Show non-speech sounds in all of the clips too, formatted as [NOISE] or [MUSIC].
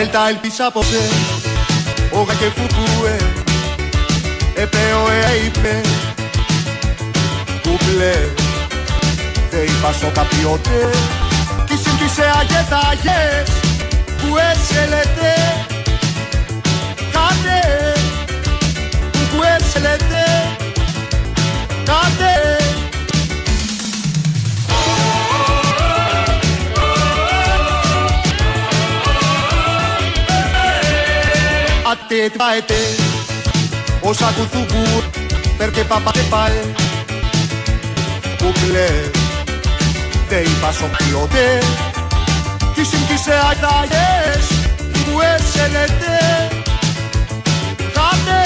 Δέλτα ελπίσα απόψε Όγα και φουκούε Επέω είπε. Κουμπλέ. Δεν είπα στο καπιότε. Κι συμπτήσε αγεταγές Που έσελετε. Κάτε. Που έσελετε. Κάτε Ate paete Osa kutugu Perché papá te pae Κουκλέ Δεν είπα στο ποιοτέ Τι συμπτήσε αγταγές Που έσελετε. Κάτε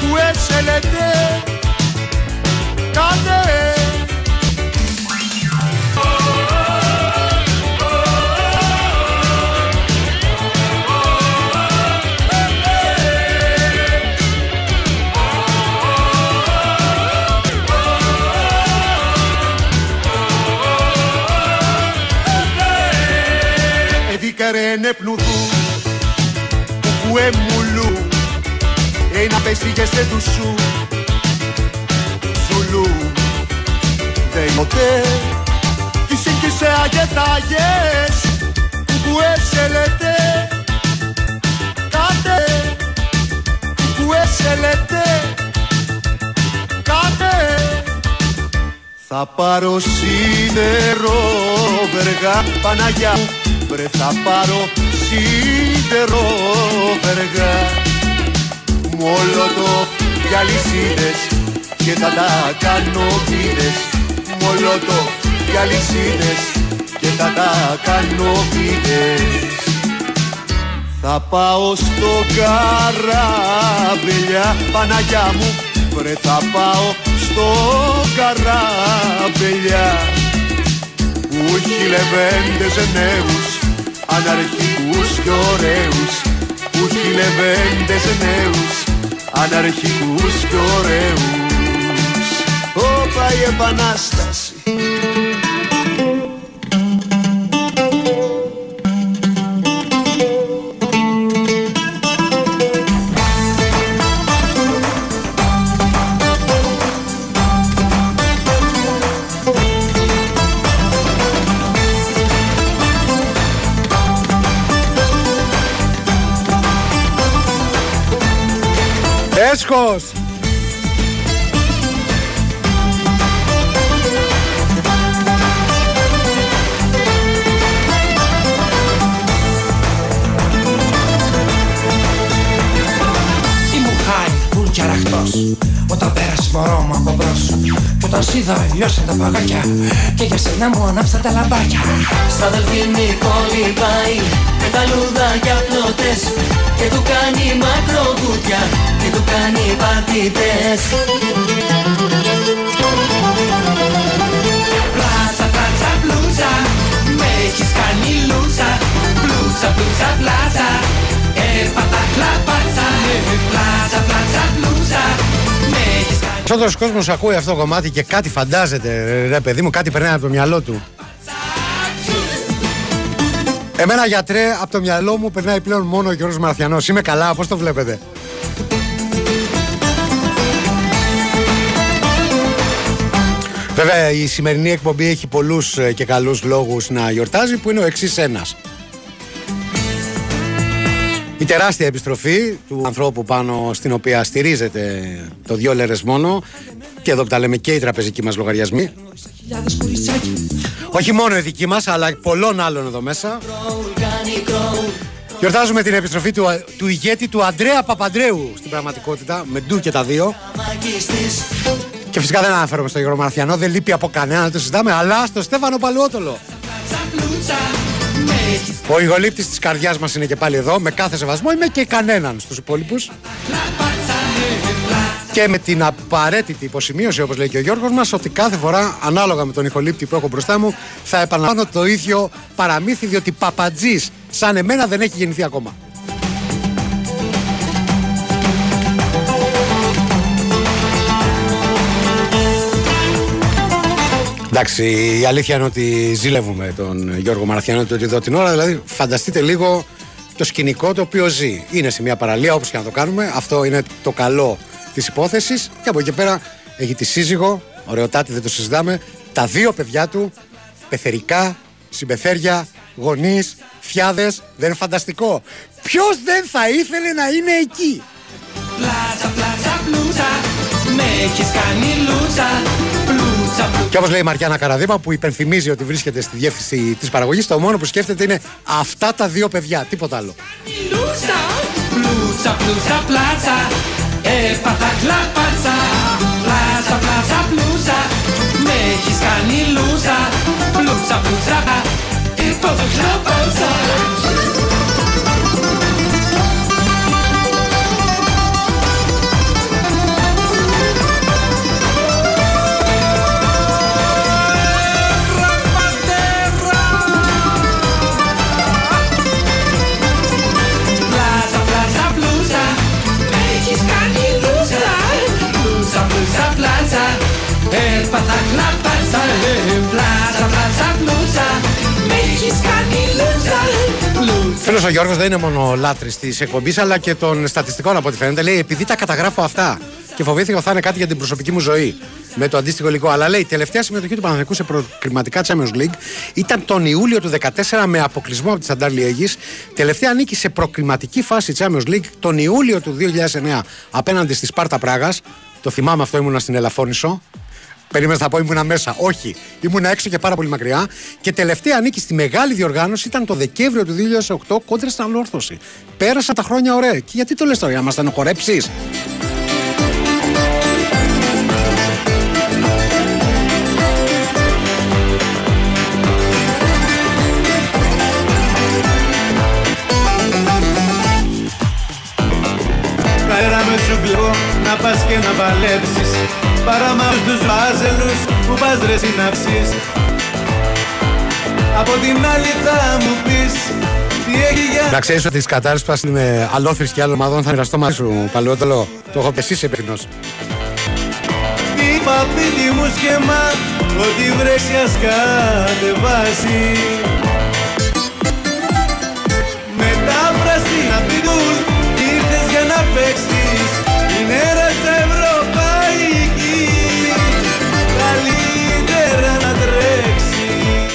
Που έσελετε. Κάτε Εδίκαρε πνουδού Που εμουλού Ένα πέσηγε σε τους σου. Σουλού Δεν ποτέ Κι σύγκυσε αγετάγες Που έσελετε. Κάτε Που έσελετε. Κάτε θα πάρω σίδερο βεργά Παναγιά μου Βρε θα πάρω σίδερο βεργά. Μολότο και αλυσίδες Και θα τα κάνω βίδες Μολότο και αλυσίδες Και θα τα κάνω βίδες θα πάω στο καράβελια Παναγιά μου. Βρε θα πάω στο καράβελια Που έχει λεβέντες νέους Αναρχικούς και ωραίους Που έχει λεβέντες νέους. Αναρχικούς και ωραίους. Όπα η επανάσταση Έσχος! Ήμουν χάρη, μπουρκιαραχτός Όταν πέρασε μωρό μου από μπρος. Κι όταν σ' είδα λιώσαν τα παγάκια. Και για σένα μου ανάψαν τα λαμπάκια. Στα δελφίνικο πάει Με τα λουδάκια πλωτές. Και του κάνει μακροκούτια Και του κάνει παρτιτές Πλάτσα, πλάτσα, πλούτσα Με έχεις κάνει λούτσα Πλούτσα, πλούτσα, πλάτσα Έρπατα, χλαπάτσα Πλάτσα, πλάτσα, πλούτσα Με έχεις κάνει Περισσότερος κόσμος ακούει αυτό το κομμάτι και κάτι φαντάζεται, ρε παιδί μου, κάτι περνάει από το μυαλό του. Εμένα γιατρέ, από το μυαλό μου περνάει πλέον μόνο ο Γιώργος Μαραθιανός. Είμαι καλά, πώς το βλέπετε; Βέβαια η σημερινή εκπομπή έχει πολλούς ε, και καλούς λόγους να γιορτάζει που είναι ο εξής ένας. Η τεράστια επιστροφή του ανθρώπου πάνω στην οποία στηρίζεται το δυο λέρες μόνο. Και εδώ που τα λέμε και οι τραπεζικοί μας λογαριασμοί. Χιλιάδες κουρισάκια όχι μόνο οι δικοί μας αλλά πολλών άλλων εδώ μέσα. Κάνει κρόου Γιορτάζουμε την επιστροφή του, του ηγέτη του Αντρέα Παπαντρέου στην πραγματικότητα με ντου και τα δύο. Μαγιστής και φυσικά δεν αναφέρομαι στο Γιώργο Μαραθιανό δεν λείπει από κανένα να το συζητάμε αλλά στο Στέφανο Παλαιότολο Πλάτσα, πλούτσα Με έχεις Ο ηγολήπτης της καρδιάς μας είναι και πάλι εδώ με κάθε σεβασμό είμαι και κανέναν στους υπόλοιπους χλαπάτσα Πλάτσα και με την απαραίτητη υποσημείωση, όπως λέει και ο Γιώργος μας, ότι κάθε φορά, ανάλογα με τον ηχολήπτη που έχω μπροστά μου, θα επαναλαμβάνω το ίδιο παραμύθι, διότι παπατζής σαν εμένα δεν έχει γεννηθεί ακόμα. Εντάξει, η αλήθεια είναι ότι ζήλευουμε τον Γιώργο Μαραθιανό ότι εδώ την ώρα. Δηλαδή, φανταστείτε λίγο το σκηνικό το οποίο ζει. Είναι σε μια παραλία όπως και να το κάνουμε. Αυτό είναι το καλό της υπόθεσης. Και από εκεί πέρα έχει τη σύζυγο, ωραιοτάτη δεν το συζητάμε, τα δύο παιδιά του, πεθερικά, συμπεθέρια, γονείς, φιάδε. Δεν είναι φανταστικό. Ποιος δεν θα ήθελε να είναι εκεί; Πλάζα, πλάζα, πλούζα, με έχεις κάνει λούζα. Πλούζα, πλούζα. Και όπως λέει η Μαριάννα Καραδίμα, που υπενθυμίζει ότι βρίσκεται στη διεύθυνση της παραγωγής, το μόνο που σκέφτεται είναι αυτά τα δύο παιδιά, τίποτα άλλο. Λούζα, Φίλος ο Γιώργος δεν είναι μόνο λάτρης της εκπομπής, αλλά και των στατιστικών από ό,τι φαίνεται. Λέει, επειδή τα καταγράφω αυτά και φοβήθηκα ότι θα είναι κάτι για την προσωπική μου ζωή με το αντίστοιχο υλικό. Αλλά λέει, τελευταία συμμετοχή του Παναθηναϊκού σε προκριματικά Champions League ήταν τον Ιούλιο του 2014 με αποκλεισμό από τη Σαντάρ Λιέγης. Τελευταία νίκη σε προκριματική φάση Champions League τον Ιούλιο του 2009 απέναντι στη Σπάρτα Πράγας. Το θυμάμαι αυτό, ήμουνα στην Ελαφώνησο. Περίμενα θα πω ήμουνα μέσα. Όχι, ήμουνα έξω και πάρα πολύ μακριά. Και τελευταία νίκη στη μεγάλη διοργάνωση ήταν το Δεκέμβριο του 2008 κόντρα στην Ανόρθωση. Πέρασαν τα χρόνια ωραία. Και γιατί το λες τώρα, για να μας στενοχωρέψει. Αέρα με σου βλέπω να πας και να παλέψεις Παρά μ' αυτούς τους βάζελους που πας ρε συναψείς Από την άλλη θα μου πεις τι έχει για Να ξέρεις ότι τις κατάρρε που είναι αλόθρης και άλλων ομάδων θα μοιραστώ μαζί σου παλαιότερο. Το έχω πεσεί σε υπεύθυνο. Είπα πίτι μου σχέμα ότι βρέσει ας κατεβάσεις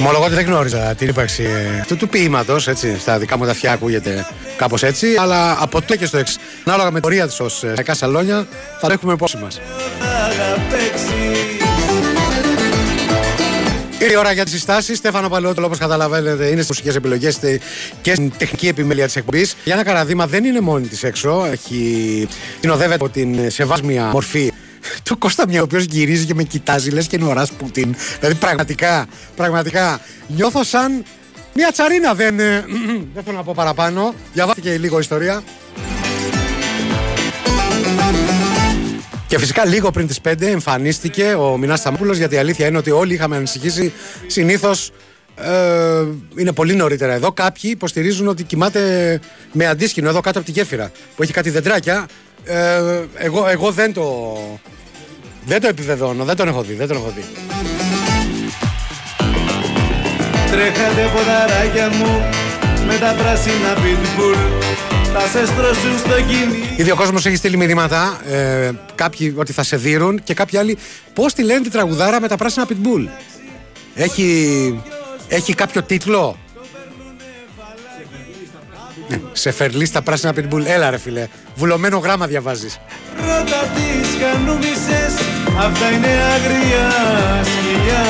Ομολογώ ότι δεν γνώριζα την ύπαρξη ε, αυτού του ποίηματος. Στα δικά μου τα αυτιά ακούγεται κάπως έτσι. Αλλά από το και στο εξή. Ανάλογα με την πορεία της ως λαϊκά σαλόνια, θα το έχουμε υπόψη μας. Θα παίξεις Ήρθε η ώρα για τις συστάσεις. Στέφανο Παλαιότολο, όπως καταλαβαίνετε, είναι στις μουσικές επιλογές και στην τεχνική επιμέλεια της εκπομπής. Για ένα καραδίμα δεν είναι μόνη της έξω. Έχει... Συνοδεύεται από την σεβάσμια μορφή [LAUGHS] του Κώστα Μια, ο οποίος γυρίζει και με κοιτάζει, λες και είναι ο Ρας Πούτιν. Δηλαδή πραγματικά, πραγματικά νιώθω σαν μια τσαρίνα. Δεν, ε, [CLEARS THROAT] δεν θέλω να πω παραπάνω. Διαβάστηκε λίγο ιστορία. Και φυσικά λίγο πριν τις 5 εμφανίστηκε ο Μινάς Σταμόπουλος γιατί η αλήθεια είναι ότι όλοι είχαμε ανησυχήσει συνήθως ε, είναι πολύ νωρίτερα εδώ. Κάποιοι υποστηρίζουν ότι κοιμάται με αντίσκηνο εδώ κάτω από τη γέφυρα που έχει κάτι δεντράκια. Ε, εγώ, εγώ δεν το. Δεν το επιβεβαιώνω, δεν τον έχω δει. Δεν τον έχω δει. Τρέχατε ποδαράκια μου με τα πράσινα pitbull Θα σε στρώσουν στο κινή Ήδη ο κόσμος έχει στείλει μηνύματα. Ε, κάποιοι ότι θα σε δίνουν και κάποιοι άλλοι πώς τη λένε τη τραγουδάρα με τα πράσινα pitbull. Έχει, έχει κάποιο τίτλο; Ναι, σε φερλί στα πράσινα pitbull. Έλα ρε φίλε. Βουλωμένο γράμμα διαβάζεις. Ρώτα τις κανούμισες Αυτά είναι αγρία σκυλιά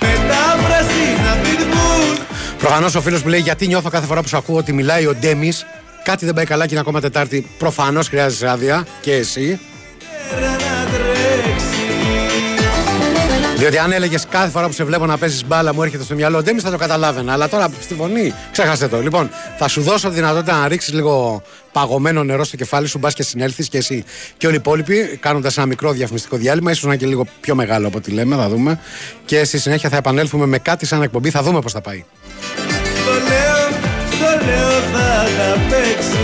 Με τα πράσινα pitbull Προφανώς ο φίλος μου λέει γιατί νιώθω κάθε φορά που σου ακούω ότι μιλάει ο Ντέμις. Κάτι δεν πάει καλά και είναι ακόμα Τετάρτη. Προφανώς χρειάζεσαι άδεια και εσύ; Πέρα Διότι αν έλεγες κάθε φορά που σε βλέπω να παίζεις μπάλα, μου έρχεται στο μυαλό ο Ντέμις, θα το καταλάβαινα. Αλλά τώρα στη φωνή, ξέχασε το. Λοιπόν, θα σου δώσω τη δυνατότητα να ρίξεις λίγο παγωμένο νερό στο κεφάλι σου, μπας και συνέλθεις και εσύ και όλοι οι υπόλοιποι, κάνοντας ένα μικρό διαφημιστικό διάλειμμα, ίσως να είναι και λίγο πιο μεγάλο από ό,τι λέμε, θα δούμε. Και στη συνέχεια θα επανέλθουμε με κάτι σαν εκπομπή, θα δούμε πώς θα πάει. Στο λέω, στο λέω θα τα παίξεις Η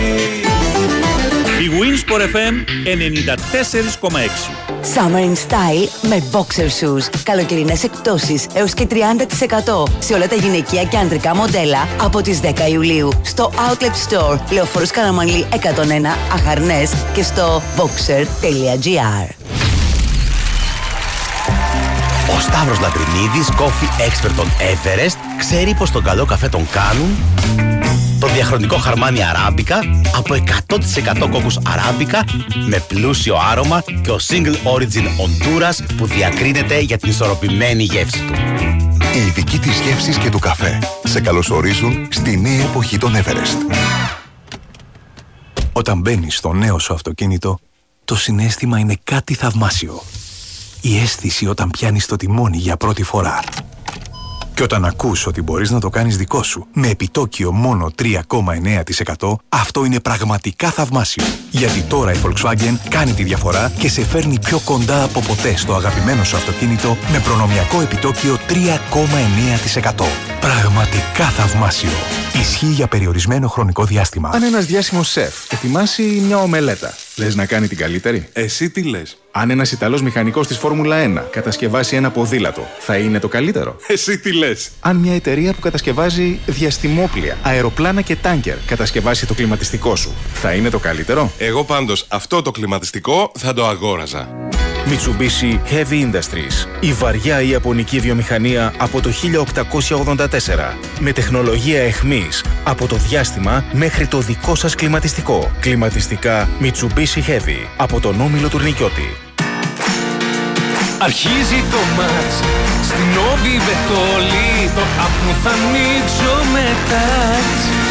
Winsport FM 94,6. Summer in Style με boxer shoes. Καλοκαιρινές εκπτώσεις έως και 30% σε όλα τα γυναικεία και ανδρικά μοντέλα από τις 10 Ιουλίου στο Outlet Store Λεωφόρος Καραμανλή 101 Αχαρνές και στο boxer.gr. Ο Σταύρος Λατρινίδης, coffee expert των Everest, ξέρει πως τον καλό καφέ τον κάνουν; το διαχρονικό χαρμάνι αράμπικα από 100% κόκκους αράμπικα με πλούσιο άρωμα και ο single origin Honduras που διακρίνεται για την ισορροπημένη γεύση του. Οι ειδικοί της γεύσης και του καφέ σε καλωσορίζουν στη νέα εποχή των Everest. Όταν μπαίνεις στο νέο σου αυτοκίνητο, το συνέστημα είναι κάτι θαυμάσιο. Η αίσθηση όταν πιάνεις το τιμόνι για πρώτη φορά. Και όταν ακούς ότι μπορείς να το κάνεις δικό σου με επιτόκιο μόνο 3,9% αυτό είναι πραγματικά θαυμάσιο. Γιατί τώρα η Volkswagen κάνει τη διαφορά και σε φέρνει πιο κοντά από ποτέ στο αγαπημένο σου αυτοκίνητο με προνομιακό επιτόκιο 3,9%. Πραγματικά θαυμάσιο. Ισχύει για περιορισμένο χρονικό διάστημα. Αν ένας διάσημος σεφ ετοιμάσει μια ομελέτα, λες να κάνει την καλύτερη; Εσύ τι λες; Αν ένας Ιταλός μηχανικός της Φόρμουλα 1 κατασκευάσει ένα ποδήλατο, θα είναι το καλύτερο; Εσύ τι λες; Αν μια εταιρεία που κατασκευάζει διαστημόπλια, αεροπλάνα και τάγκερ κατασκευάσει το κλιματιστικό σου, θα είναι το καλύτερο; Εγώ πάντως αυτό το κλιματιστικό θα το αγόραζα. Mitsubishi Heavy Industries. Η βαριά Ιαπωνική βιομηχανία από το 1884. Με τεχνολογία εχμής από το διάστημα μέχρι το δικό σας κλιματιστικό. Κλιματιστικά Mitsubishi Heavy από τον Όμιλο Τουρνικιώτη. Αρχίζει το μάτς Στην Όβι Βετόλη Το απ' μου θα ανοίξω με τάτς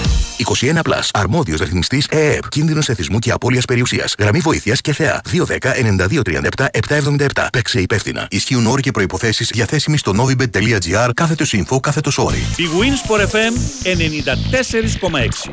21 Plus. Αρμόδιος ρυθμιστής ΕΕΠ. Κίνδυνος εθισμού και απώλειας περιουσίας. Γραμμή βοήθειας και θεά. 210-9237-777. Παίξε υπεύθυνα. Ισχύουν όροι και προποθέσει διαθέσιμοι στο novibet.gr κάθετος info κάθετος όρι. Η Winsport FM 94,6.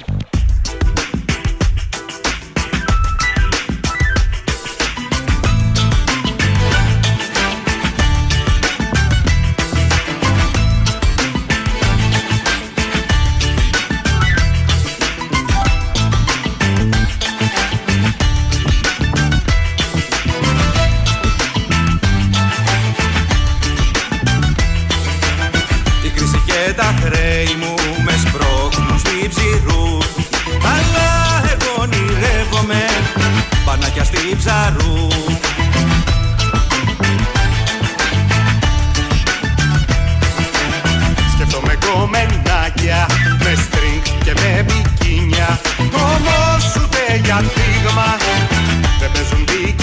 Και τα χρέη μου με σπρώχνουν στη ψηρού Αλλά εγώ ονειρεύομαι πανάκια στη ψαρού. Σκέφτομαι κομμενάκια με στριγκ και με μπικίνια. Όμως ούτε για δείγμα δεν παίζουν μπικικίνια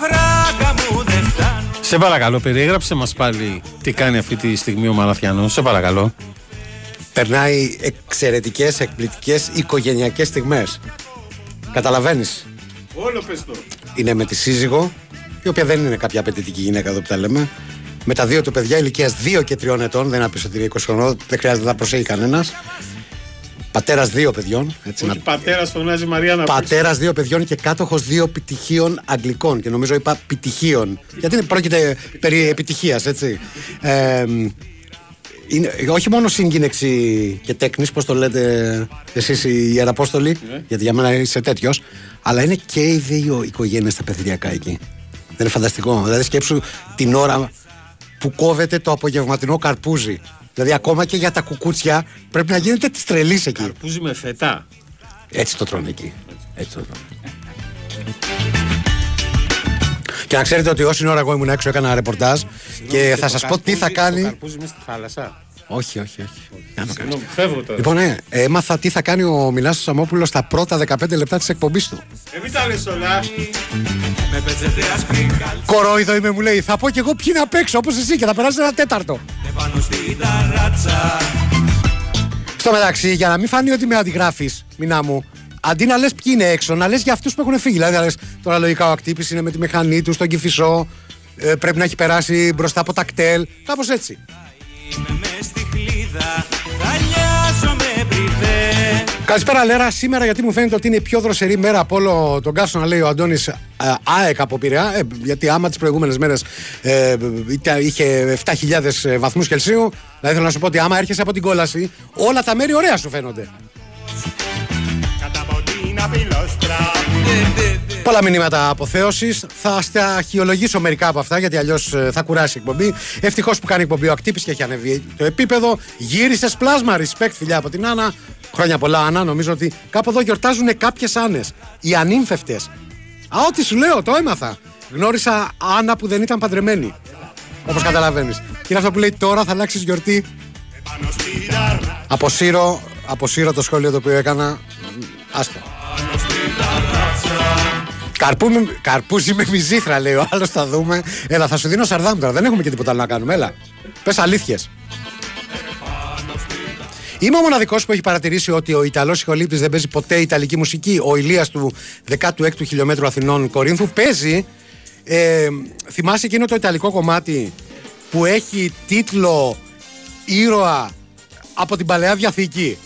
φράγκα μου δεν φτάνουν Σε παρακαλώ, περιέγραψε μας πάλι τι κάνει αυτή τη στιγμή ο Μαλαφιανός. Σε παρακαλώ. Περνάει εξαιρετικές, εκπληκτικές οικογενειακές στιγμές. Καταλαβαίνεις; Όλο πες το. Είναι με τη σύζυγο, η οποία δεν είναι κάποια απαιτητική γυναίκα εδώ που τα λέμε. Με τα δύο του παιδιά ηλικίας 2 και 3 ετών, δεν άπεισε ότι είναι 20 χρονών, δεν χρειάζεται να τα προσέχει κανένας. Πατέρας δύο παιδιών. Έτσι, Όχι, πατέρας φωνάζει Μαριάννα. Πατέρας δύο παιδιών και κάτοχος δύο πτυχίων Αγγλικών. Και νομίζω είπα πτυχίων. Γιατί πρόκειται περί επιτυχίας, έτσι. Ε, είναι, όχι μόνο σύγκυνεξη και τέκνης, πώς το λέτε εσείς οι Ιεραπόστολοι, γιατί για μένα είσαι τέτοιος, αλλά είναι και οι δύο οικογένειες στα παιδιακά εκεί. Δεν είναι φανταστικό. Δηλαδή, σκέψου την ώρα που κόβεται το απογευματινό καρπούζι. Δηλαδή, ακόμα και για τα κουκούτσια πρέπει να γίνεται της τρελής εκεί. Καρπούζι με φετά. Έτσι το τρώνε εκεί. Έτσι το τρώνε. Και να ξέρετε ότι όση ώρα εγώ ήμουν έξω έκανα ρεπορτάζ και θα σας πω τι θα Το κάνει. καρπούζι μες στη θάλασσα. Όχι, όχι, όχι. Να το κάνεις. Συγγνώμη, φεύγω τώρα. Λοιπόν, ναι, έμαθα τι θα κάνει ο Μιλάσο Σαμόπουλος στα πρώτα 15 λεπτά της εκπομπής του. Ε, μην τα λες όλα. Με πετσέτε άσπρη καλή Κορόιδο είμαι, μου λέει. Θα πω κι εγώ ποιοι να παίξω όπως εσύ και θα περάσει ένα τέταρτο. πάνω στην ταράτσα Στο μεταξύ, για να μην φανεί ότι με αντιγράφεις, μηνά μου, αντί να λες ποιοι είναι έξω, να λες για αυτούς που έχουν φύγει. Δηλαδή, να λες τώρα λογικά ο ακτύπης είναι με τη μηχανή του στον κυφισό, ε, πρέπει να έχει περάσει μπροστά από τα κτέλ. Κάπως έτσι. Είδα Θα νοιάζομαι πριβέ Καλησπέρα, Λέρα. Σήμερα, γιατί μου φαίνεται ότι είναι η πιο δροσερή μέρα από όλο τον καύσωνα, λέει ο Αντώνης ΑΕΚ από Πειραιά. Ε, γιατί άμα τις προηγούμενες μέρες ε, ήταν- είχε 7.000 βαθμούς Κελσίου, θα ήθελα να σου πω ότι άμα έρχεσαι από την κόλαση, όλα τα μέρη ωραία σου φαίνονται. Πολλά μηνύματα αποθέωσης. Θα σταχυολογήσω μερικά από αυτά γιατί αλλιώς θα κουράσει η εκπομπή. Ευτυχώς που κάνει εκπομπή ο Ακτύπης και έχει ανέβει το επίπεδο. Γύρισε πλάσμα. Respect, φιλιά από την Άννα. Χρόνια πολλά, Άννα. Νομίζω ότι κάπου εδώ γιορτάζουν κάποιες Άνε. Οι ανήμφευτε. Α, ό,τι σου λέω, το έμαθα. Γνώρισα Άννα που δεν ήταν παντρεμένη. Όπως καταλαβαίνεις. Και είναι αυτό που λέει τώρα θα αλλάξεις γιορτή. Αποσύρω, αποσύρω το σχόλιο το οποίο έκανα. Άστο. Καρπού με, καρπούζι με μυζήθρα λέει ο άλλος. Θα δούμε. Έλα, θα σου δίνω σαρδάμ τώρα. Δεν έχουμε και τίποτα άλλο να κάνουμε. Έλα. Πες αλήθειες. Είμαι ο μοναδικός που έχει παρατηρήσει ότι ο Ιταλός ηχολήπτης δεν παίζει ποτέ Ιταλική μουσική. Ο Ηλίας του 16ου χιλιόμετρου Αθηνών Κορίνθου παίζει. Ε, θυμάσαι εκείνο το Ιταλικό κομμάτι που έχει τίτλο Ήρωα από την Παλαιά Διαθήκη.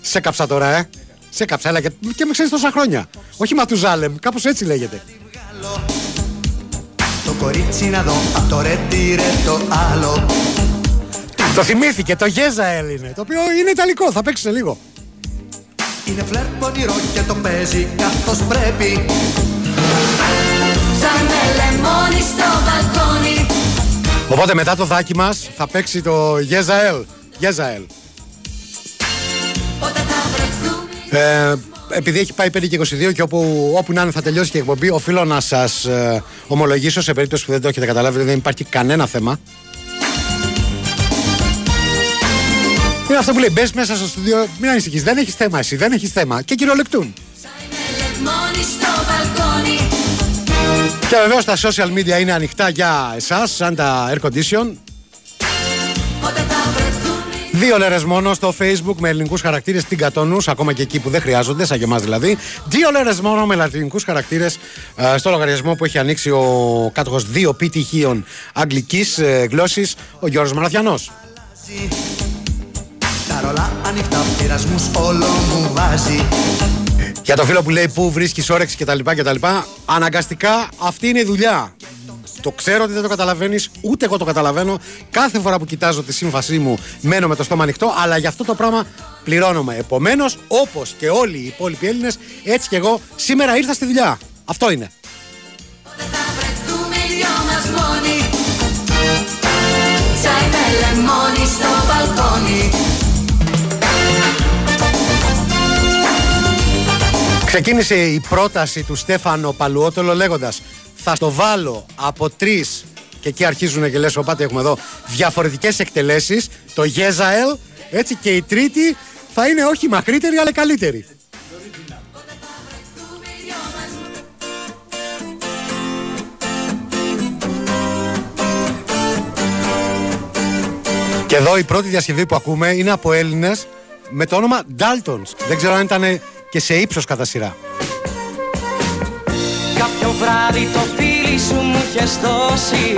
Σε κάψα τώρα, ε. Σε κάψα, έλα και, και με ξέρεις τόσα χρόνια. Όχι Ματουζάλεμ, κάπως έτσι λέγεται. Το κορίτσι να δω απ' το ρε το άλλο Το θυμήθηκε, το Γέζαελ είναι. Το οποίο είναι Ιταλικό, θα παίξει σε λίγο. Είναι φλερ πονηρό και το παίζει καθώς πρέπει Σαν λεμόνι στο μπαλκόνι Οπότε μετά το δάκι μας θα παίξει το Γέζαελ. Γέζαελ. Ε, επειδή έχει πάει 5 και 22 και όπου, όπου να είναι θα τελειώσει και η εκπομπή, οφείλω να σας ε, ομολογήσω σε περίπτωση που δεν το έχετε καταλάβει, δεν υπάρχει κανένα θέμα. Είναι αυτό που λέει: Μπες μέσα στο στούντιο, μην ανησυχείς. Δεν έχεις θέμα εσύ, δεν έχεις θέμα. Και κυριολεκτούν. Λεμόνι στο μπαλκόνι Και βεβαίως τα social media είναι ανοιχτά για εσάς, σαν τα air condition. Δύο λέρε μόνο στο facebook με ελληνικούς χαρακτήρες τυγκατόνου, ακόμα και εκεί που δεν χρειάζονται, σαν και εμάς δηλαδή. Δύο λέρε μόνο με λατινικούς χαρακτήρες στο λογαριασμό που έχει ανοίξει ο κάτοχος δύο πτυχίων αγγλικής γλώσσης, ο Γιώργος Μαραθιανός. Τα ρολά ανοιχτά πειρασμούς όλο μου βάζει Για το φίλο που λέει πού βρίσκεις όρεξη κτλ. κτλ. Αναγκαστικά αυτή είναι η δουλειά. Το ξέρω ότι δεν το καταλαβαίνεις, ούτε εγώ το καταλαβαίνω. Κάθε φορά που κοιτάζω τη σύμφασή μου, μένω με το στόμα ανοιχτό, αλλά για αυτό το πράγμα πληρώνομαι. Επομένως, όπως και όλοι οι υπόλοιποι Έλληνες, έτσι και εγώ σήμερα ήρθα στη δουλειά. Αυτό είναι. Δούμε οι δυο μας μόνοι Σαν λεμόνι στο μπαλκόνι Ξεκίνησε η πρόταση του Στέφανο Παλουότολο λέγοντας: Θα στο βάλω από τρεις. Και εκεί αρχίζουν και λες: Οπάτε έχουμε εδώ διαφορετικές εκτελέσεις. Το Γέζαελ, έτσι και η τρίτη θα είναι όχι μακρύτερη αλλά καλύτερη. Και εδώ η πρώτη διασκευή που ακούμε είναι από Έλληνες με το όνομα Daltons. Δεν ξέρω αν ήταν και σε ύψος κατά σειρά. Κάποιο βράδυ το φίλι σου μου είχες δώσει.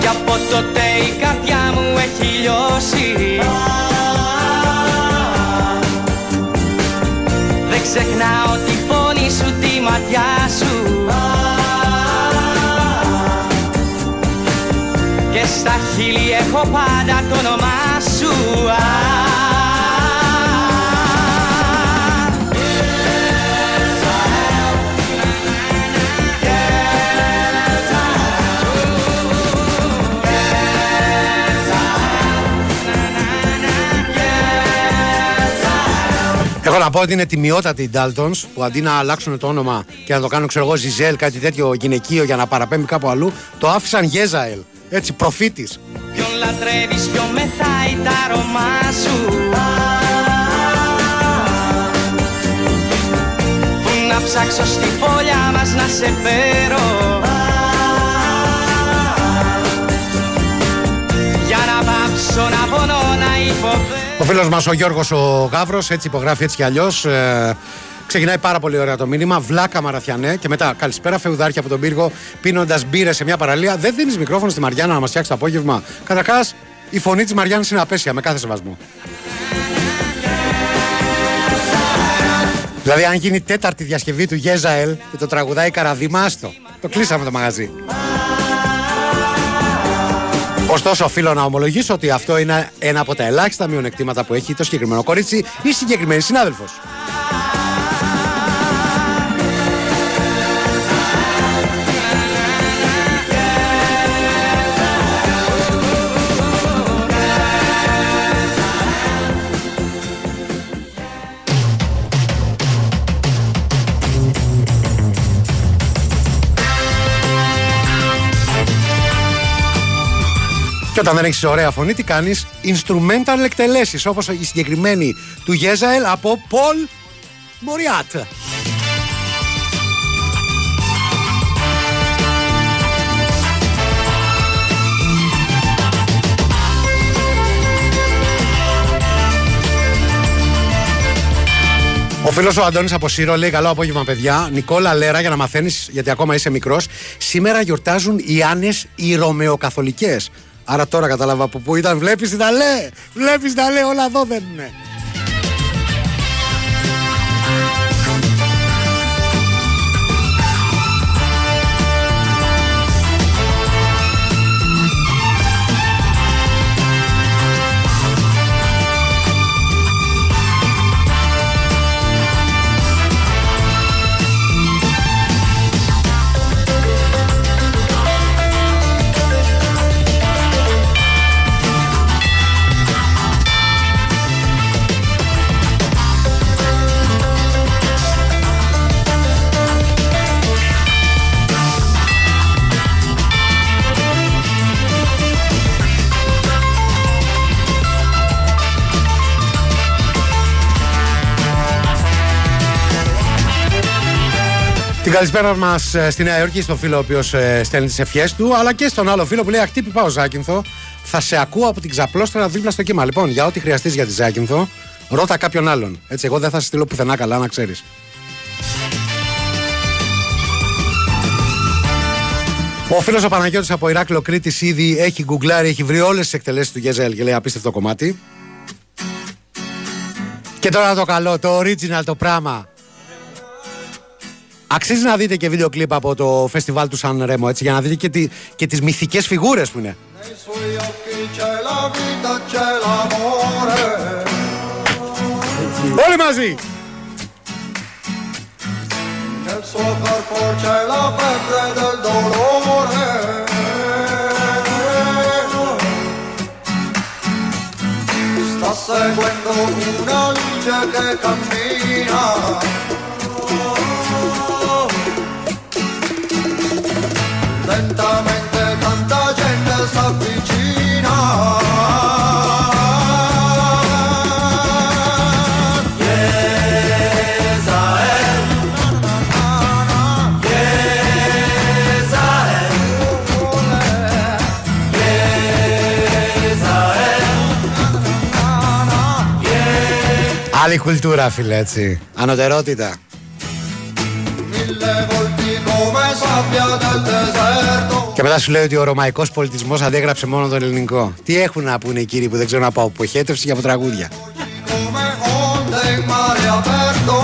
Κι από τότε η καρδιά μου έχει λιώσει. Δεν ξεχνάω τη φωνή σου, τη ματιά σου. Και στα χείλη έχω πάντα το όνομά σου να πω ότι είναι τιμιότατη οι Daltons που αντί να αλλάξουν το όνομα και να το κάνουν, ξέρω εγώ, Ζιζέλ, κάτι τέτοιο γυναικείο για να παραπέμπει κάπου αλλού, το άφησαν Γέζαελ. Έτσι, προφήτης. Ποιον λατρεύεις, ποιον μεθάει τα αρώμα σου Πού να ψάξω στη φωλιά μας να σε φέρω Για να πάψω να πονώ να υποφέρω Ο φίλος μας ο Γιώργος ο Γαύρος, έτσι υπογράφει έτσι κι αλλιώς. Ε, Ξεκινάει πάρα πολύ ωραία το μήνυμα. Βλάκα Μαραθιανέ και μετά καλησπέρα φεουδάρχια από τον πύργο πίνοντας μπύρες σε μια παραλία. Δεν δίνεις μικρόφωνο στη Μαριάννα να μας φτιάξει το απόγευμα. Καταρχάς, η φωνή της Μαριάννα είναι απέσια με κάθε σεβασμό. Δηλαδή, αν γίνει τέταρτη διασκευή του Γέζαελ και το τραγουδάει Καραδίμα, άστο. Το κλείσαμε το μαγαζί. Ωστόσο, οφείλω να ομολογήσω ότι αυτό είναι ένα από τα ελάχιστα μειονεκτήματα που έχει το συγκεκριμένο κορίτσι ή συγκεκριμένη συνάδελφος. Και όταν δεν έχεις ωραία φωνή, τι κάνεις, instrumental εκτελέσεις όπως η συγκεκριμένη του Γέζαελ από Πολ Μοριάτ. Ο φίλος ο Αντώνης από Σύρο λέει: Καλό απόγευμα, παιδιά. Νικόλα Λέρα, για να μαθαίνεις, γιατί ακόμα είσαι μικρός. Σήμερα γιορτάζουν οι Άνε οι Ρωμαιοκαθολικές. Άρα τώρα κατάλαβα από πού ήταν. Βλέπεις τα λέει! Βλέπεις τα λέει, όλα εδώ δεν είναι. Καλησπέρα μας στη Νέα Υόρκη, στον φίλο ο οποίος στέλνει τις ευχές του, αλλά και στον άλλο φίλο που λέει Ακτύπη πάω Ζάκυνθο. Θα σε ακούω από την ξαπλώστρα δίπλα στο κύμα. Λοιπόν, για ό,τι χρειαστείς για τη Ζάκυνθο, ρώτα κάποιον άλλον. Έτσι, εγώ δεν θα σε στείλω πουθενά καλά, να ξέρεις. Ο φίλος ο Παναγιώτης από Ηράκλειο Κρήτης ήδη έχει γκουγκλάρει, έχει βρει όλες τις εκτελέσεις του Γεζέλ και λέει απίστευτο κομμάτι. Και τώρα το καλό, το original, το πράγμα. Αξίζει να δείτε και βίντεο κλιπ από το φεστιβάλ του Σαν Ρέμο έτσι, για να δείτε και, τι, και τις μυθικές φιγούρες που είναι. Όλοι μαζί! Nel suo corpo c'è la febbre del dolore. Sta seguendo una luce che cammina. Άλλη κουλτούρα φίλε έτσι. Ανωτερότητα. Mille volti come sabbia del deserto. Και μετά σου λέει ότι ο ρωμαϊκός πολιτισμός αντέγραψε μόνο τον ελληνικό. Τι έχουν να πούνε οι κύριοι που δεν ξέρουν να πάω από χέτευση και από τραγούδια; Come onde in mare aperto.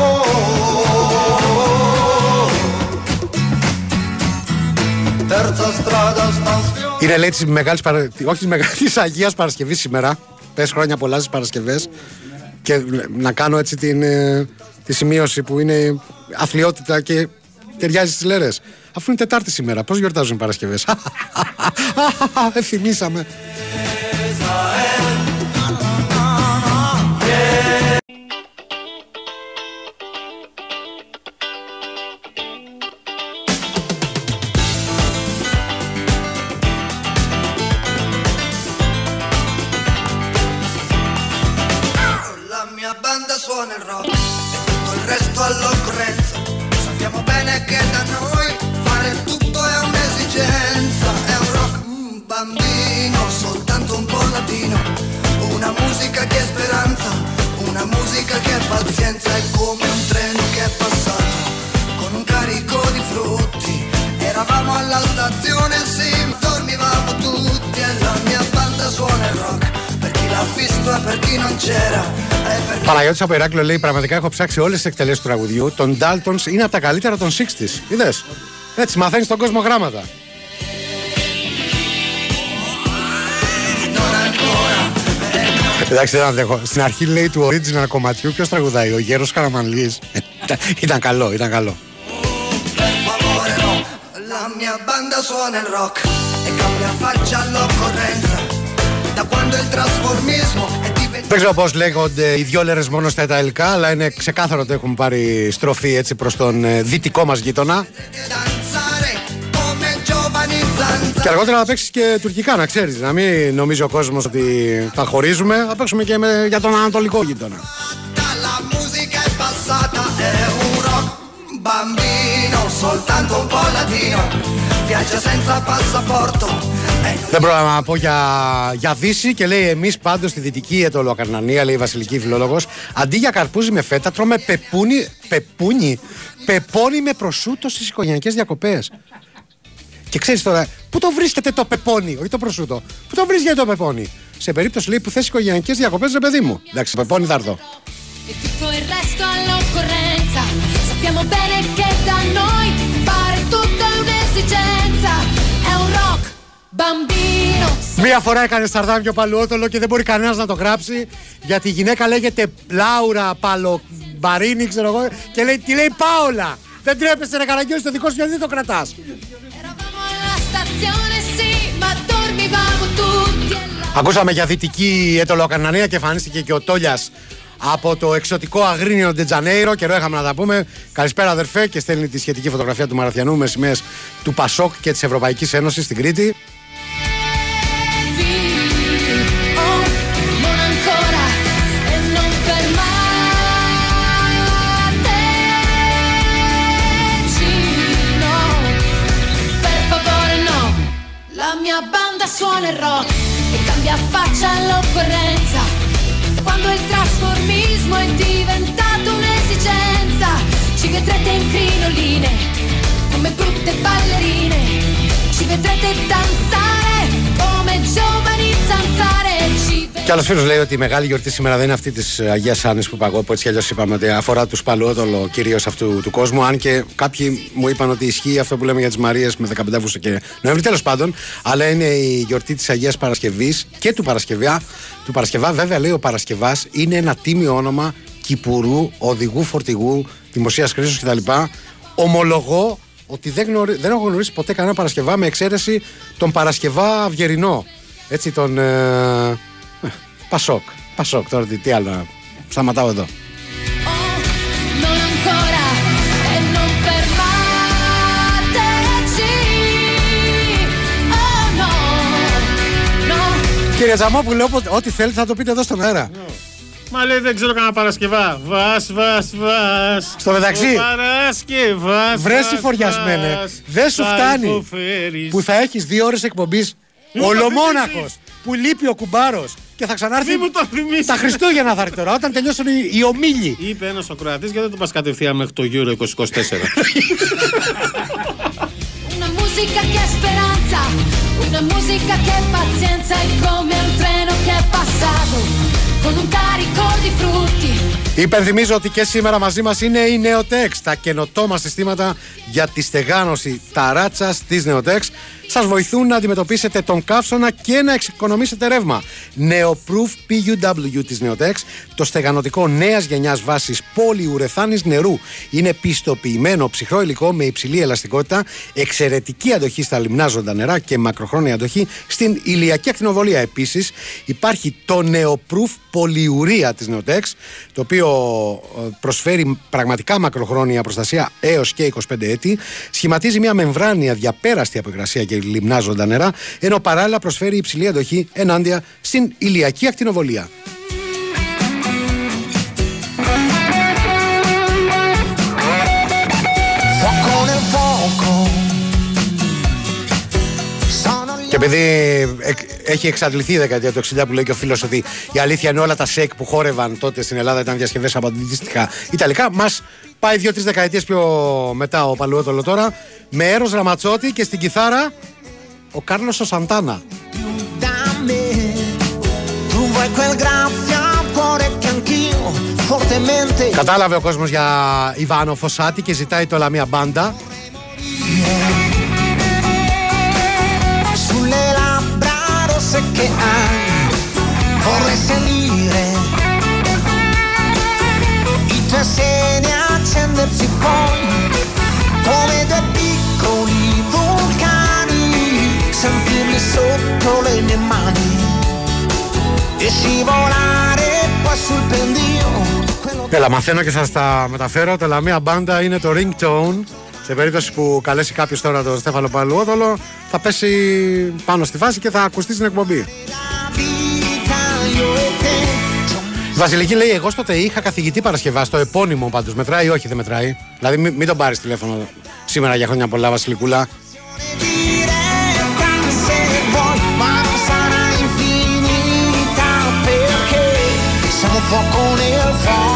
Terza strada sta sfiorando. Είναι λέει της μεγάλης παρα... όχι της μεγάλη [LAUGHS] Αγίας Παρασκευής σήμερα. Πες χρόνια πολλά στις Παρασκευές. Και να κάνω έτσι την, ε, τη σημείωση που είναι αθλειότητα και ταιριάζει στις λέρες. Αφού είναι Τετάρτη σήμερα, πώς γιορτάζουν οι Παρασκευές; [LAUGHS] Ευθυμίσαμε. Chi Παναγιώτης από Ηράκλειο λέει: Πραγματικά έχω ψάξει όλες τις εκτελέσεις του τραγουδιού. Τον Daltons είναι από τα καλύτερα των 60s. Είδες; Έτσι, μαθαίνεις τον κόσμο γράμματα. Εντάξει, δεν αντέχω. Στην αρχή λέει του original κομματιού ποιος τραγουδάει, ο Γέρος Καραμανλής. ήταν καλό, ήταν καλό. per favore no La mia banda suona il rock e cambia faccia all'occorrenza Da quando il trasformismo è diventato Δεν ξέρω πώς λέγονται οι δυο λέρες μόνο στα ιταλικά, αλλά είναι ξεκάθαρο ότι έχουν πάρει στροφή έτσι προς τον ε, δυτικό μας γείτονα. danzare come giovani zanzare Και αργότερα θα παίξεις και τουρκικά, να ξέρεις. Να μην νομίζει ο κόσμος ότι τα χωρίζουμε. Θα παίξουμε και με, για τον ανατολικό γείτονα. La musica è passata, è un rock bambino, soltanto un po' latino Viaggia senza passaporto e non Δεν πρόλαβα να πω για, για Δύση και λέει: Εμείς πάντως στη δυτική Ετωλοκαρνανία, λέει η Βασιλική Φιλόλογος, αντί για καρπούζι με φέτα, τρώμε πεπούνι, πεπούνι, πεπόνι με προσούτο στις οικογενειακές διακοπές. Και ξέρεις τώρα, πού το βρίσκεται το πεπόνι, όχι το προσούτο; Πού το βρίσκεται το πεπόνι; Σε περίπτωση λέει που θες οικογενειακές διακοπές, ρε παιδί μου. Εντάξει, πεπόνι θα έρθω. E tutto il resto all'occorrenza. Sappiamo bene che da noi fare tutto è un'esigenza. Μία φορά έκανε σαρδάμιο παλαιότολο και δεν μπορεί κανένας να το γράψει γιατί η γυναίκα λέγεται Λάουρα Παλομπαρίνη, ξέρω εγώ, και λέει, τη λέει Πάολα. Δεν τρέπεσαι να καραγκιώσει το δικό σου γιατί δεν το κρατάς. Eravamo alla stazione, sì, ma dormivamo tutti. E là Ακούσαμε για δυτική ετωλοκαρνανία και εμφανίστηκε και ο Τόλιας από το εξωτικό Αγρίνιο Ντετζανέιρο. Καιρό είχαμε να τα πούμε. Καλησπέρα, αδερφέ, και στέλνει τη σχετική φωτογραφία του Μαραθιανού με σημαίες του Πασόκ και της Ευρωπαϊκής Ένωσης στην Κρήτη. Suona il rock e cambia faccia all'occorrenza. Quando il trasformismo è diventato un'esigenza, ci vedrete in crinoline come brutte ballerine, ci vedrete danzare come giovani Κι άλλος φίλος λέει ότι η μεγάλη γιορτή σήμερα δεν είναι αυτή της Αγίας Άννης που παγώ, που έτσι κι αλλιώς είπαμε ότι αφορά τους παλαιότολο κυρίως αυτού του κόσμου. Αν και κάποιοι μου είπαν ότι ισχύει αυτό που λέμε για τις Μαρίες με 15 Αύγουστο και Νοέμβρη, τέλος πάντων. Αλλά είναι η γιορτή της Αγίας Παρασκευής και του Παρασκευιά. Του Παρασκευά, βέβαια, λέει ο Παρασκευάς, είναι ένα τίμιο όνομα κυπουρού, οδηγού φορτηγού, δημοσίας χρήσεω κτλ. Ομολογώ ότι δεν, γνωρι... δεν έχω γνωρίσει ποτέ κανένα Παρασκευά με εξαίρεση τον Παρασκευά Αυγερινό. Έτσι τον. ε, Πασόκ. Πασόκ. Τώρα τι, τι άλλο. να- Σταματάω εδώ. non ancora e non fermateci. Oh no, no. Κύριε Τζαμόπουλο, όποτε- ό,τι θέλετε θα το πείτε εδώ στον αέρα. Μα λέει δεν ξέρω κανένα Παρασκευά. Βας, βας, βας. Στο μεταξύ, Ο Παρασκευάς. Βρες βας, συφοριασμένε, βας, δεν σου θα φτάνει υποφέρεις. που θα έχεις δύο ώρες εκπομπής Μην μου το ολομόναχος θυμίσεις. που λείπει ο κουμπάρος και θα ξανάρθει. Μη μου το θυμίσεις. Τα Χριστούγεννα θα έρθει τώρα, όταν τελειώσουν οι, οι ομίλοι. Είπε ένας ο Κροατής γιατί δεν το πας κατευθείαν μέχρι το Euro 2024. Una musica che è speranza, una musica che è pazienza, è come un treno che è passato con un carico di frutti. Υπενθυμίζω ότι και σήμερα μαζί μας είναι η Neotex, τα καινοτόμα συστήματα για τη στεγάνωση ταράτσα της Neotex. Σας βοηθούν να αντιμετωπίσετε τον καύσωνα και να εξοικονομήσετε ρεύμα. Neoproof PUW της Neotex, το στεγανοτικό νέας γενιάς βάσης πολυουρεθάνης νερού. Είναι πιστοποιημένο ψυχρό υλικό με υψηλή ελαστικότητα, εξαιρετική αντοχή στα λιμνά ζωντανά νερά και μακροχρόνια αντοχή στην ηλιακή ακτινοβολία. Επίσης, υπάρχει το Neoproof πολυουρία της Neotex, το οποίο ε, προσφέρει πραγματικά μακροχρόνια προστασία έως και 25 έτη, σχηματίζει μια μεμβράνια διαπέραστη από υγρασία και λιμνά ζωντανά νερά, ενώ παράλληλα προσφέρει υψηλή αντοχή ενάντια στην ηλιακή ακτινοβολία. Επειδή εκ- έχει εξαντληθεί η δεκαετία του 60 που λέει και ο φίλος ότι η αλήθεια είναι όλα τα σεκ που χόρευαν τότε στην Ελλάδα ήταν διασκευές από αντίστοιχα Ιταλικά, μας πάει δύο-τρει δεκαετίες πιο μετά ο Παλαιότολο τώρα με Έρος Ραματσότη και στην κιθάρα ο Κάρλος ο Σαντάνα. da me Tu vuoi quel graffia fortemente Κατάλαβε ο κόσμος για Ιβάνο Φωσάτη και ζητάει το Λαμία Μπάντα. sulle che hai vorrei salire i tuoi seni accendersi poi come due piccoli vulcani sentirli sotto le mie mani e scivolare poi sul pendio Έλα, μαθαίνω και σα τα μεταφέρω. Το Λαμία Μπάντα είναι το ringtone. Σε περίπτωση που καλέσει κάποιος τώρα τον Στέφανο Παλουόδολο, θα πέσει πάνω στη φάση και θα ακουστεί στην εκπομπή. Η Βασιλική λέει: Εγώ στο ΤΕΙ είχα καθηγητή Παρασκευά, στο επώνυμο πάντως. Μετράει ή όχι, δεν μετράει. Δηλαδή, μην, μην τον πάρεις τηλέφωνο σήμερα για χρόνια πολλά, Βασιλικούλα. se vuoi ma non sarà infinita perché siamo fuoco nel fuoco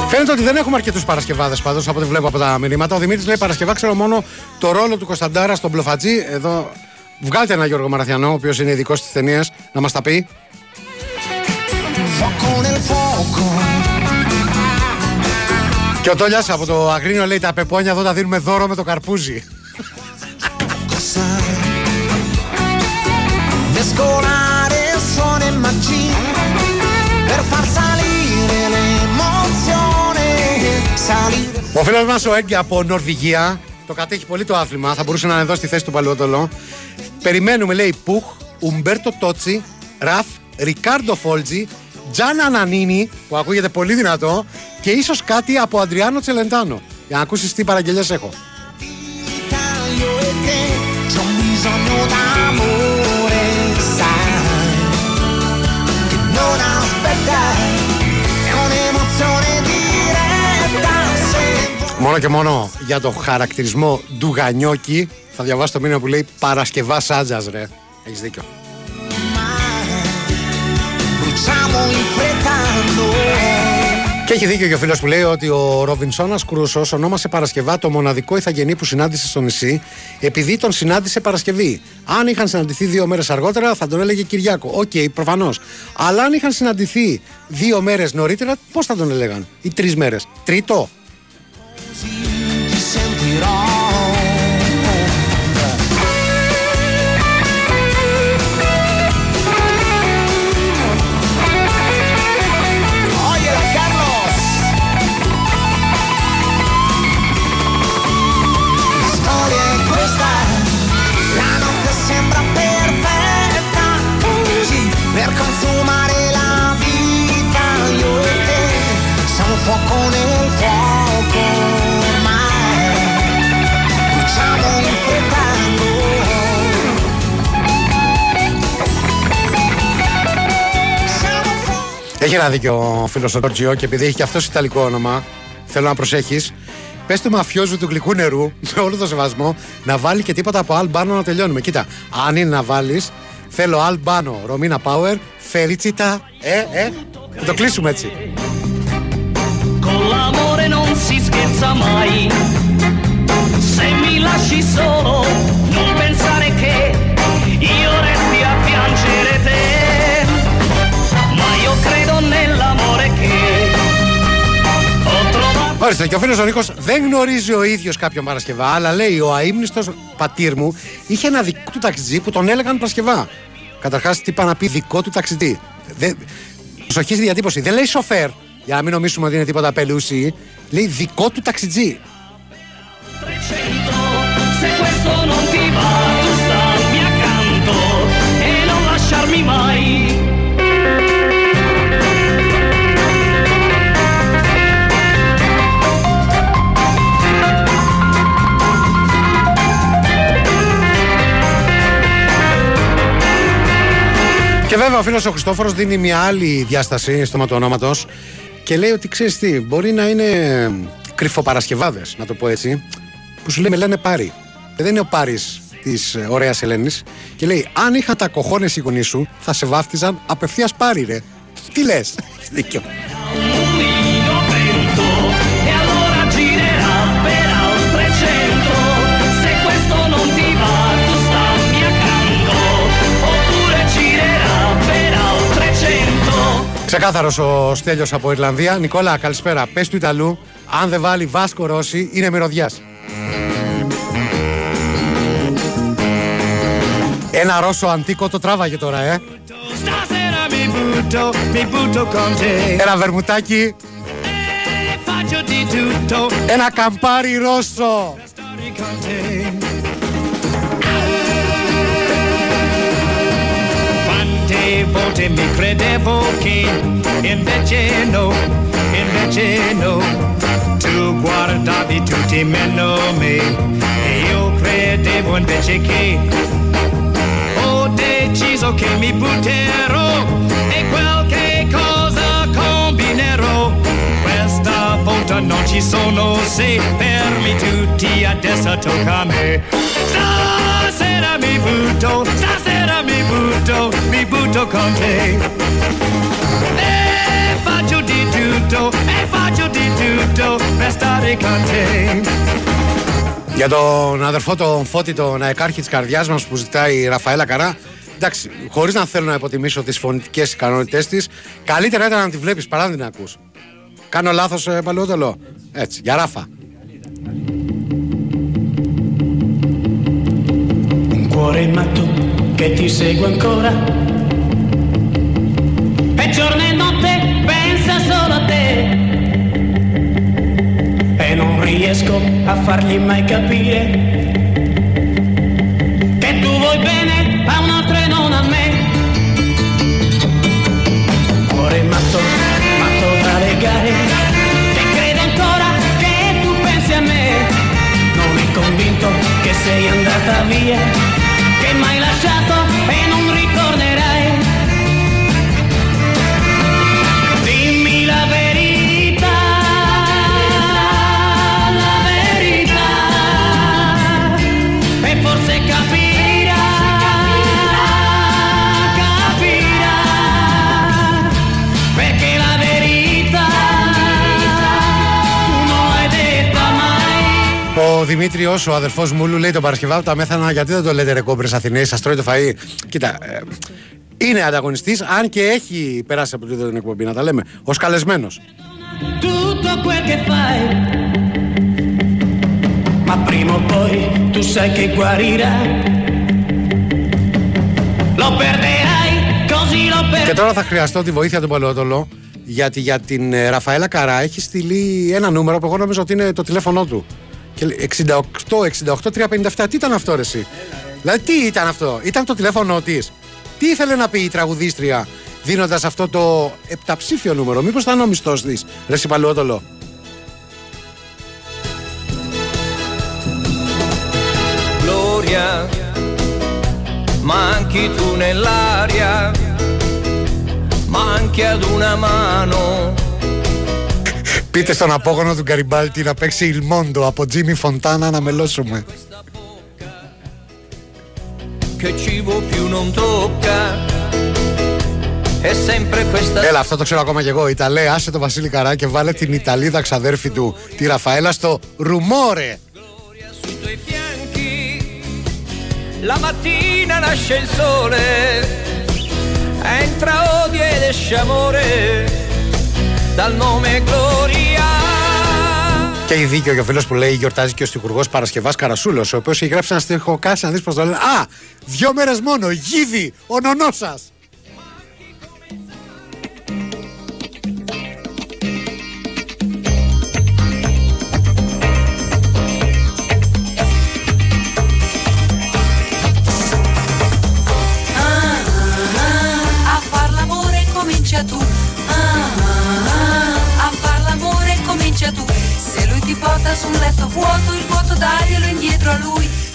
Φαίνεται ότι δεν έχουμε αρκετούς Παρασκευάδες πάντως από ό,τι βλέπω από τα μηνύματα. Ο Δημήτρης λέει Παρασκευά, ξέρω μόνο το ρόλο του Κωνσταντάρα στον Μπλοφατζή. Εδώ βγάλτε ένα Γιώργο Μαραθιανό, ο οποίος είναι ειδικός στις ταινίες, να μας τα πει. fuoco nel fuoco Και ο Τόλιας από το Αγρίνιο λέει: Τα πεπόνια εδώ τα δίνουμε δώρο με το καρπούζι. Ο φίλος μας ο Έγκη από Νορβηγία το κατέχει πολύ το άθλημα. Θα μπορούσε να είναι εδώ στη θέση του Παλαιότολο. Περιμένουμε, λέει, Πουχ, Ουμπέρτο Τότσι, Ραφ, Ρικάρντο Φόλτζι, Τζαν Ανανίνη, που ακούγεται πολύ δυνατό, και ίσως κάτι από Αντριάνο Τσελεντάνο. Για να ακούσεις τι παραγγελίε έχω. io Μόνο και μόνο για το χαρακτηρισμό Ντουγανιόκι θα διαβάσω το μήνυμα που λέει Παρασκευά Σάντζας, ρε. Έχεις δίκιο. bruciamo infrettando Και έχει δίκιο και ο φίλος που λέει ότι ο Ροβινσόνα Κρούσο ονόμασε Παρασκευά το μοναδικό ηθαγενή που συνάντησε στο νησί, επειδή τον συνάντησε Παρασκευή. Αν είχαν συναντηθεί δύο μέρες αργότερα, θα τον έλεγε Κυριάκο. Οκ, okay, προφανώς. Αλλά αν είχαν συναντηθεί δύο μέρες νωρίτερα, πώς θα τον έλεγαν, ή τρεις μέρες; Τρίτο. Preciso te sentir. Έχει ένα δίκιο ο φίλος ο Τζορτζιό και επειδή έχει και αυτός Ιταλικό όνομα, θέλω να προσέχεις. Πες του μαφιόζου του γλυκού νερού, με όλο το σεβασμό, να βάλει και τίποτα από Αλμπάνο να τελειώνουμε. Κοίτα, αν είναι να βάλεις, θέλω Αλμπάνο, Ρωμίνα Πάουερ, Φεριτσίτα. Ε, ε, θα το κλείσουμε έτσι. Con l'amore non si scherza mai. Se mi lasci solo, non pensare che io Ορίστε, και ο φίλος ο Νίκος δεν γνωρίζει ο ίδιος κάποιον Παρασκευά, αλλά λέει ο αείμνηστος πατήρ μου είχε ένα δικό του ταξιτζή που τον έλεγαν Παρασκευά. Καταρχάς, τι είπα να πει δικό του ταξιτζή. Δεν... Προσοχή στη διατύπωση. Δεν λέει σοφέρ, για να μην νομίσουμε ότι είναι τίποτα πελούσι. Λέει δικό του ταξιτζή. Βέβαια ο φίλος ο Χριστόφορος δίνει μια άλλη διάσταση στο ματονόματο και λέει ότι ξέρεις τι, μπορεί να είναι κρυφοπαρασκευάδες, να το πω έτσι, που σου λέει με λένε Πάρη. Και δεν είναι ο Πάρης της ωραίας Ελένης. Και λέει, αν είχαν τα κοχώνες οι γονείς σου, θα σε βάφτιζαν απευθείας Πάρη, ρε. Τι λες, [LAUGHS] δίκιο. Ξεκάθαρος ο Στέλιος από Ιρλανδία. Νικόλα, καλησπέρα. Πες του Ιταλού, αν δεν βάλει Βάσκο Ρώση, είναι μυρωδιάς. Ένα Ρώσο αντίκο το τράβαγε τώρα, ε. Stasera mi butto, mi butto con te. Ένα βερμουτάκι, E faccio di tutto ένα καμπάρι Ρώσο. Con te. Quante volte mi credevo che invece no, invece no, tu guardavi tutti meno me e io credevo invece che ho deciso che mi butterò e qualche cosa combinerò. Questa volta non ci sono se fermi tutti, adesso tocca a me. Stasera mi butto, stasera mi butto, mi butto con te. E faccio di tutto, e faccio di tutto per stare con te. Για τον αδερφό τον Φώτη, τον αεκάρχη της καρδιάς μας που ζητάει η Ραφαέλα Καρά. Εντάξει, χωρίς να θέλω να υποτιμήσω τις φωνητικές ικανότητές της, καλύτερα ήταν να τη βλέπεις παρά να την ακούς. Κάνω λάθος, ε, παλαιότελο. Έτσι, για Ράφα. Un cuore matto che ti segue ancora. E giorno e notte pensa solo a te. E non riesco a fargli mai capire che tu vuoi bene a un altro e non a me. Cuore matto, matto da legare, che crede ancora che tu pensi a me. Non è convinto che sei andata via, m'hai lasciato e non ritornerai. Mai. Ο Δημήτριος, ο αδερφός μου, λέει τον Παρασκευά τα μέθανα γιατί δεν το λέτε ρε κόμπρες Αθηναίες, σας τρώει το φαΐ; Κοίτα, ε, είναι ανταγωνιστής, αν και έχει περάσει από την εκπομπή, να τα λέμε. Ω καλεσμένος. tutto quel che fai. Ma prima o poi tu sai che guarirà. Lo perderai, così lo Και perderai. τώρα θα χρειαστώ τη βοήθεια του Παλαιότολο γιατί για την ε, Ραφαέλα Καρά έχει στείλει ένα νούμερο που εγώ νομίζω ότι είναι το τηλέφωνό του. Και λέει, 68, 68, 357. Τι ήταν αυτό, ρε, εσύ; Δηλαδή, τι ήταν αυτό; Ήταν το τηλέφωνο της. Τι ήθελε να πει η τραγουδίστρια δίνοντας αυτό το επταψήφιο νούμερο; Μήπως ήταν ο μισθός της, ρε, εσύ Παλαιότολο; Gloria, manchi tu nell'aria, manchi ad una mano. Πείτε στον απόγονο του Γκαριμπάλτη να παίξει Ιλμόντο από Τζίμι Φοντάνα να μελώσουμε. che cibo più non tocca. È sempre questa Έλα, αυτό το ξέρω ακόμα κι εγώ. Ιταλέ, άσε το Βασίλη Καρά και βάλε την Ιταλίδα ξαδέρφη του, τη Ραφαέλα, στο ρουμόρε. sui tuoi fianchi. La mattina nasce il sole, entra odio ed esce amore dal nome Gloria. Και έχει δίκιο και ο φίλος που λέει γιορτάζει και ο στιχουργός Παρασκευάς Καρασούλος, ο οποίος έχει γράψει ένα στίχο κάτσε να δεις πώς το λένε. Α! Δύο μέρες μόνο! Γίδι! Ο νονός σας!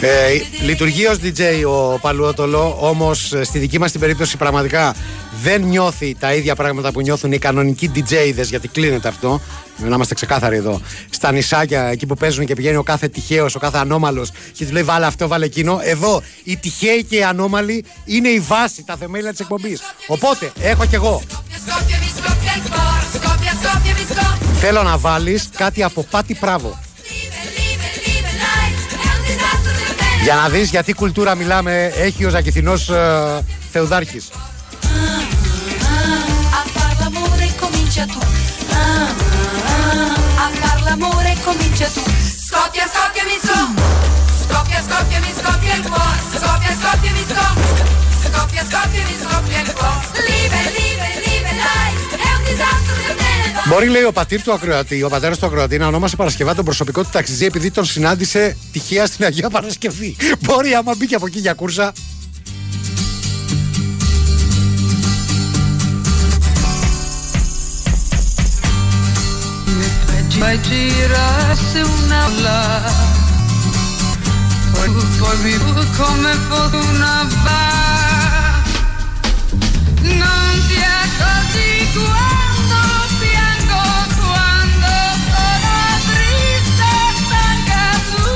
Ε, λειτουργεί ως DJ ο Παλουότολο, όμως στη δική μας την περίπτωση πραγματικά δεν νιώθει τα ίδια πράγματα που νιώθουν οι κανονικοί DJ-δε, γιατί κλείνεται αυτό. Να είμαστε ξεκάθαροι εδώ. Στα νησάκια, εκεί που παίζουν και πηγαίνει ο κάθε τυχαίο, ο κάθε ανώμαλο και του λέει βάλε αυτό, βάλε εκείνο. Εδώ οι τυχαίοι και οι ανώμαλοι είναι η βάση, τα θεμέλια τη εκπομπή. Οπότε έχω κι εγώ. Scoppia, mi scoppia il cuore. Scoppia, scoppia, mi scoppia. Θέλω να βάλει κάτι από πάτη πράβο. Για να δεις γιατί κουλτούρα μιλάμε έχει ο Ζακηθινός ε, Θεουδάρχης. Μπορεί λέει ο πατήρ του Ακροατή, ο πατέρας του Ακροατή, να ονόμασε Παρασκευά τον προσωπικό του ταξιδιού επειδή τον συνάντησε τυχαία στην Αγία Παρασκευή. Μπορεί, άμα μπήκε από εκεί για κούρσα, Poi girasse una ola Poi, poi mi come fosse una bar Non ti accorgi quando piango Quando sono triste stanca tu.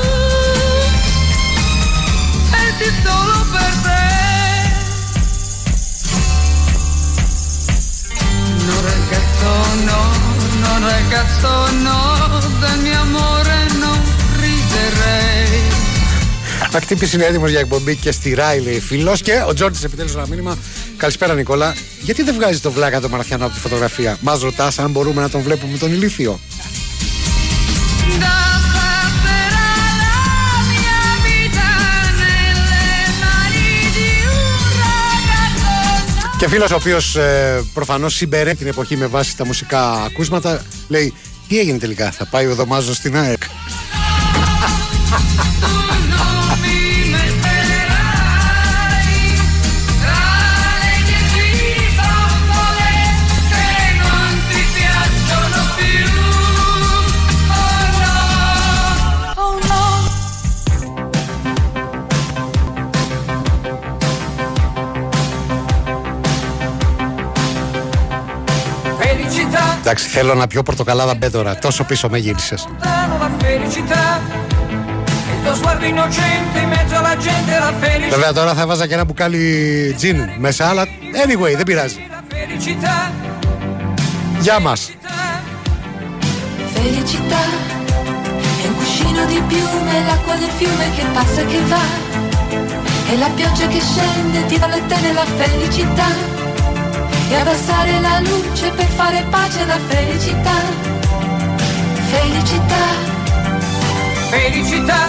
Pensi solo per te. No ragazzo no, no ragazzo no, del mio amore non riderei. Να χτύπησε είναι έτοιμος για εκπομπή και στη Ράι, λέει φίλος. Και ο Τζόρντι επιτέλους ένα μήνυμα. Καλησπέρα, Νικόλα. Γιατί δεν βγάζει το βλάκα το Μαραθιανό από τη φωτογραφία; Μας ρωτάς αν μπορούμε να τον βλέπουμε τον ηλίθιο. Και φίλος ο οποίος ε, προφανώς συμπεραίνει την εποχή με βάση τα μουσικά ακούσματα, λέει: Τι έγινε τελικά, θα πάει ο Δωμάζο στην ΑΕΚ. Θέλω να πιο πορτοκαλάδα μπέτορα, τόσο πίσω με γύρισες. Βέβαια τώρα θα βάζα και ένα μπουκάλι τζιν μέσα, αλλά anyway δεν πειράζει. Γεια μας. Φελικità είναι un cuscino di piume, l'acqua del fiume che passa e και va, e la pioggia che scende, ti felicità. E abbassare la luce per fare pace alla felicità. Felicità. felicità.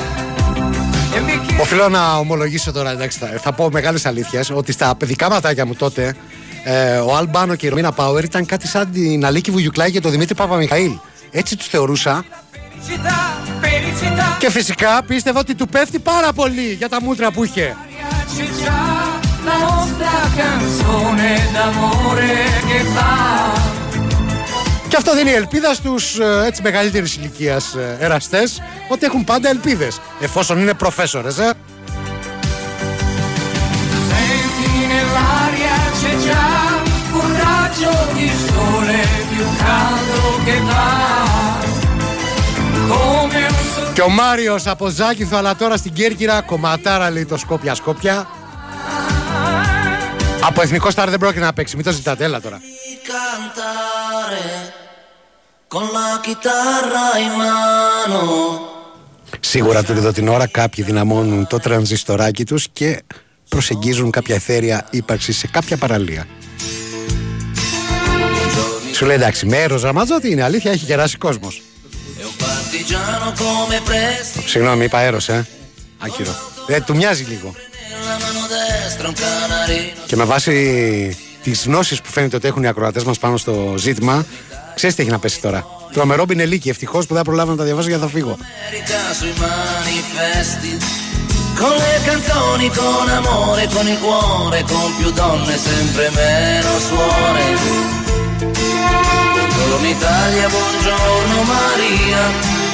E un bicchiere Οφείλω να ομολογήσω τώρα, εντάξει, θα, θα πω μεγάλες αλήθειες, ότι στα παιδικά ματάκια μου τότε ε, ο Αλμπάνο και η Ρωμίνα Πάουερ ήταν κάτι σαν την Αλίκη Βουγιουκλάκη και τον Δημήτρη Παπαμιχαήλ. Έτσι τους θεωρούσα. felicità, felicità. Και φυσικά πίστευα ότι του πέφτει πάρα πολύ για τα μούτρα που είχε. C'è già la nostra canzone d'amore che va. Και αυτό δίνει ελπίδα στους έτσι μεγαλύτερης ηλικίας εραστές ότι έχουν πάντα ελπίδες. Εφόσον είναι προφέσορες, ε. Senti nell'aria c'è già un raggio di sole più caldo che va. Come un sorriso Και ο Μάριος από Ζάκηθο, αλλά τώρα στην Κέρκυρα, κομματάρα λέει το Σκόπια Σκόπια. Από εθνικό στάρ δεν πρόκειται να παίξει, μην το ζητάτε, έλα τώρα. cantare con la chitarra in mano. Σίγουρα του εδώ την ώρα κάποιοι δυναμώνουν το τρανζιστοράκι τους και προσεγγίζουν κάποια εθέρια ύπαρξη σε κάποια παραλία. Σου λέει εντάξει, μέρο Ραμαζότη είναι αλήθεια, έχει κεράσει κόσμος. E un partigiano come presto Συγγνώμη, είπα έρωσα, ε. Άκυρο. Ε, του μοιάζει λίγο. Nella mano destra un canarino. Και με βάση τις γνώσεις που φαίνεται ότι έχουν οι ακροατές μας πάνω στο ζήτημα, ξέρεις τι έχει να πέσει τώρα. Τρομερό μπινελίκι, ευτυχώς που δεν προλάβω να τα διαβάσω γιατί θα φύγω. America sui manifesti. Con le canzoni, con amore, con il cuore, con più donne, sempre meno suore. Buongiorno Italia, buongiorno Maria, con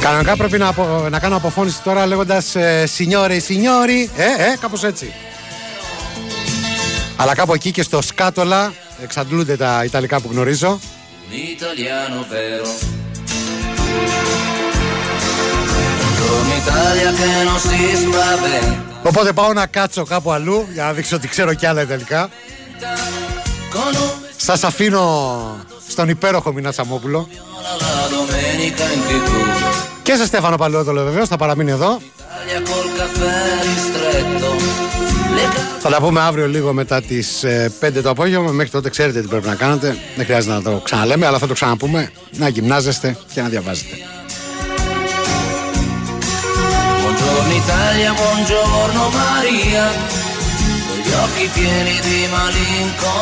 Κανονικά πρέπει να, απο- να κάνω αποφώνηση τώρα λέγοντας Σινιόρε, Σινιόρι. Ε, ε, κάπως έτσι. Αλλά κάπου εκεί και στο σκάτολα εξαντλούνται τα Ιταλικά που γνωρίζω. Un italiano vero. Buongiorno Italia che non si spaventa Οπότε πάω να κάτσω κάπου αλλού για να δείξω ότι ξέρω κι άλλα τελικά. con un Σας αφήνω στον υπέροχο Μινά Τσαμόπουλο la domenica in tv και σε Στέφανο Παλαιόδολο βεβαίως θα παραμείνει εδώ. Italia col caffè ristretto le Θα τα πούμε αύριο λίγο μετά τις ε, 5 το απόγευμα. Μέχρι τότε ξέρετε τι πρέπει να κάνετε. Δεν χρειάζεται να το ξαναλέμε, αλλά θα το ξαναπούμε. Να γυμνάζεστε και να διαβάζετε. Buongiorno Italia, buongiorno Maria, con gli occhi pieni di malinconia.